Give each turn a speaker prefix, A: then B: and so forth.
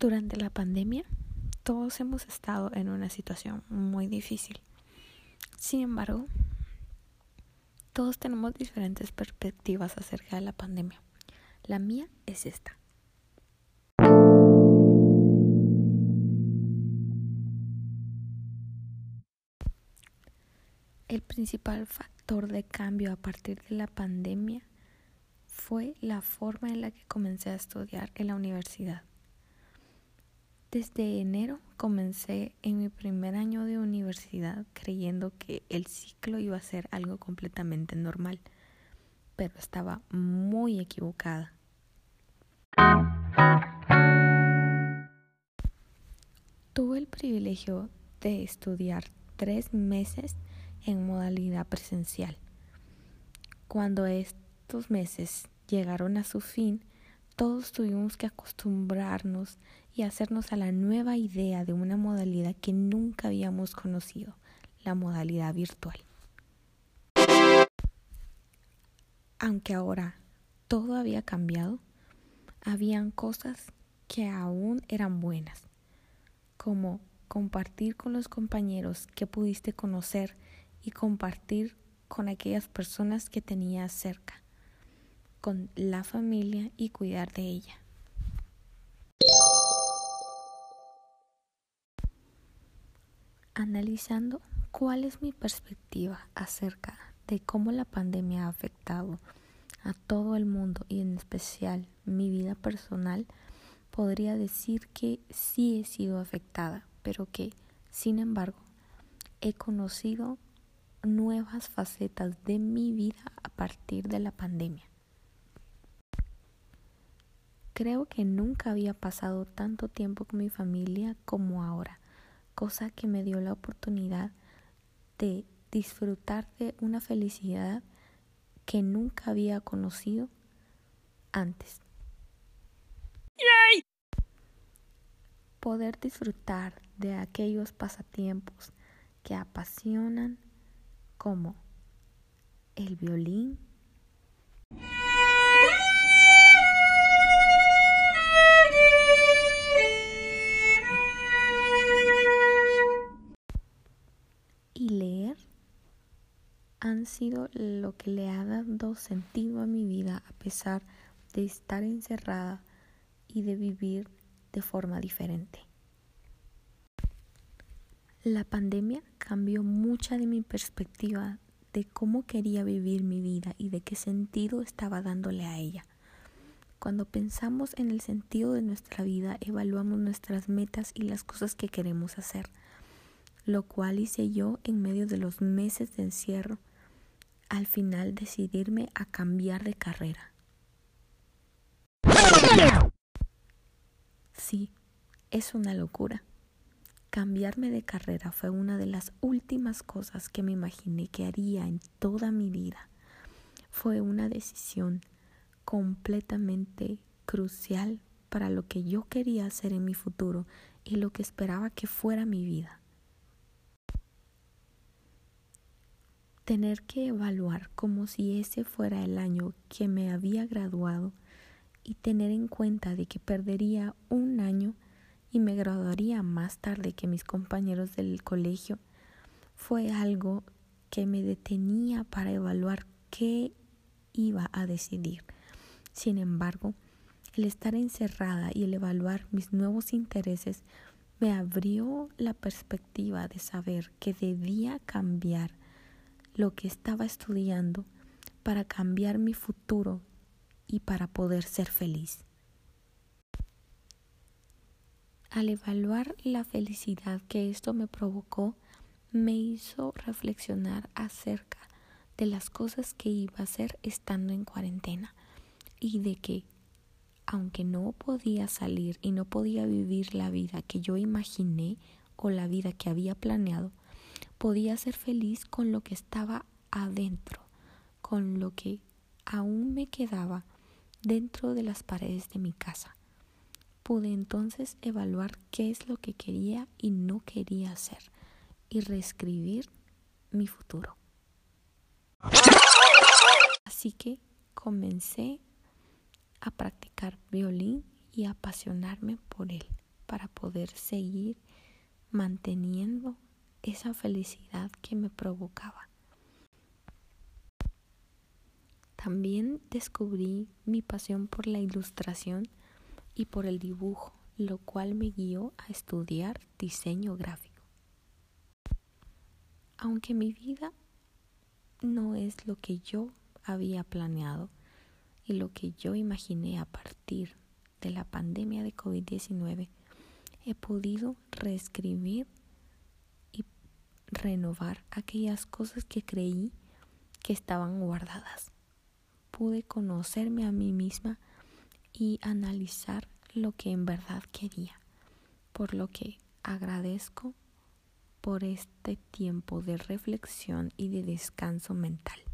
A: Durante la pandemia, todos hemos estado en una situación muy difícil. Sin embargo, todos tenemos diferentes perspectivas acerca de la pandemia. La mía es esta. El principal factor de cambio a partir de la pandemia fue la forma en la que comencé a estudiar en la universidad. Desde enero comencé en mi primer año de universidad creyendo que el ciclo iba a ser algo completamente normal, pero estaba muy equivocada. Tuve el privilegio de estudiar tres meses en modalidad presencial. Cuando estos meses llegaron a su fin, todos tuvimos que acostumbrarnos y hacernos a la nueva idea de una modalidad que nunca habíamos conocido, la modalidad virtual. Aunque ahora todo había cambiado, habían cosas que aún eran buenas, como compartir con los compañeros que pudiste conocer y compartir con aquellas personas que tenías cerca, con la familia y cuidar de ella. Analizando cuál es mi perspectiva acerca de cómo la pandemia ha afectado a todo el mundo y en especial mi vida personal, podría decir que sí he sido afectada, pero que, sin embargo, he conocido nuevas facetas de mi vida a partir de la pandemia. Creo que nunca había pasado tanto tiempo con mi familia como ahora, cosa que me dio la oportunidad de disfrutar de una felicidad que nunca había conocido antes. Poder disfrutar de aquellos pasatiempos que apasionan como el violín, y leer han sido lo que le ha dado sentido a mi vida a pesar de estar encerrada y de vivir de forma diferente. La pandemia cambió mucha de mi perspectiva de cómo quería vivir mi vida y de qué sentido estaba dándole a ella. Cuando pensamos en el sentido de nuestra vida, evaluamos nuestras metas y las cosas que queremos hacer, lo cual hice yo en medio de los meses de encierro, al final decidirme a cambiar de carrera. Sí, es una locura. Cambiarme de carrera fue una de las últimas cosas que me imaginé que haría en toda mi vida. Fue una decisión completamente crucial para lo que yo quería hacer en mi futuro y lo que esperaba que fuera mi vida. Tener que evaluar como si ese fuera el año que me había graduado y tener en cuenta de que perdería un año y me graduaría más tarde que mis compañeros del colegio, fue algo que me detenía para evaluar qué iba a decidir. Sin embargo, el estar encerrada y el evaluar mis nuevos intereses me abrió la perspectiva de saber que debía cambiar lo que estaba estudiando para cambiar mi futuro y para poder ser feliz. Al evaluar la felicidad que esto me provocó, me hizo reflexionar acerca de las cosas que iba a hacer estando en cuarentena y de que, aunque no podía salir y no podía vivir la vida que yo imaginé o la vida que había planeado, podía ser feliz con lo que estaba adentro, con lo que aún me quedaba dentro de las paredes de mi casa pude entonces evaluar qué es lo que quería y no quería hacer y reescribir mi futuro. Así que comencé a practicar violín y apasionarme por él. para poder seguir manteniendo esa felicidad que me provocaba. También descubrí mi pasión por la ilustración y por el dibujo, lo cual me guió a estudiar diseño gráfico. Aunque mi vida no es lo que yo había planeado y lo que yo imaginé a partir de la pandemia de COVID-19, he podido reescribir renovar aquellas cosas que creí que estaban guardadas. Pude conocerme a mí misma y analizar lo que en verdad quería, por lo que agradezco por este tiempo de reflexión y de descanso mental.